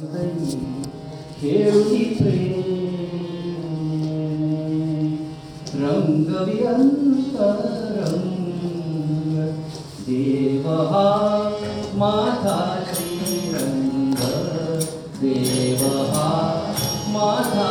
Here we pray, Rangaviantaram, Devaha Mata Sri Ranga, Devaha Mata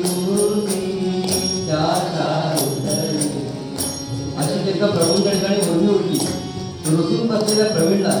एका प्रभूंच्या ठिकाणी ओढणी होती रुसून बसलेल्या प्रवीणला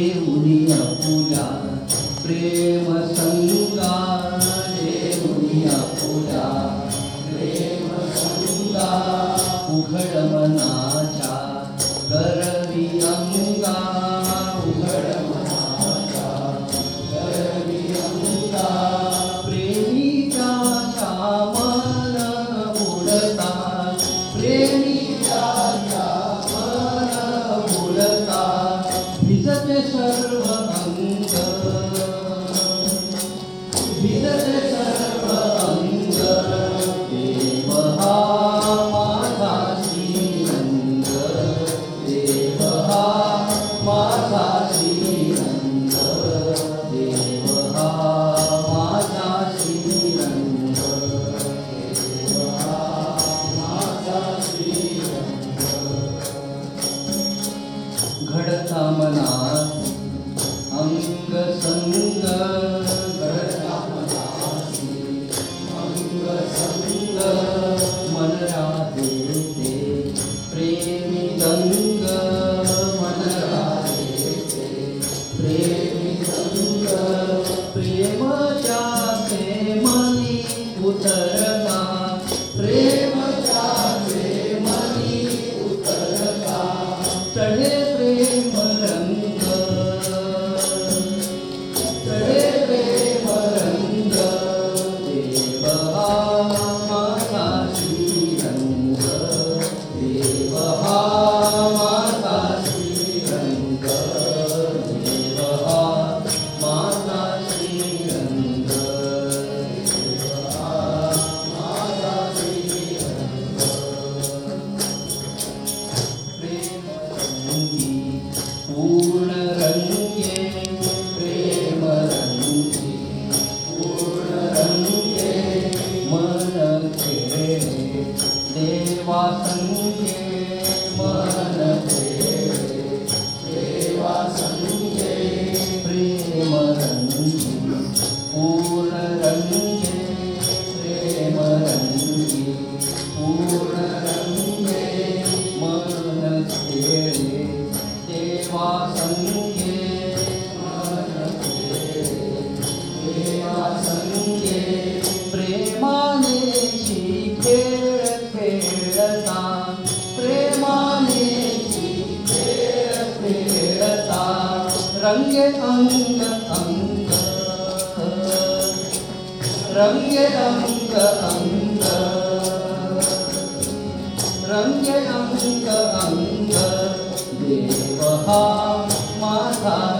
దేవుని అప్పుల ప్రేమ సంగా దేవుని అప్పుల ప్రేమ సంగా ఉఘడమనా घडता मना अंग संग sempre. 花送给 रङ्ग्यङ्ग अङ्ग रङ्ग्यङ्ग अङ्ग देवः माता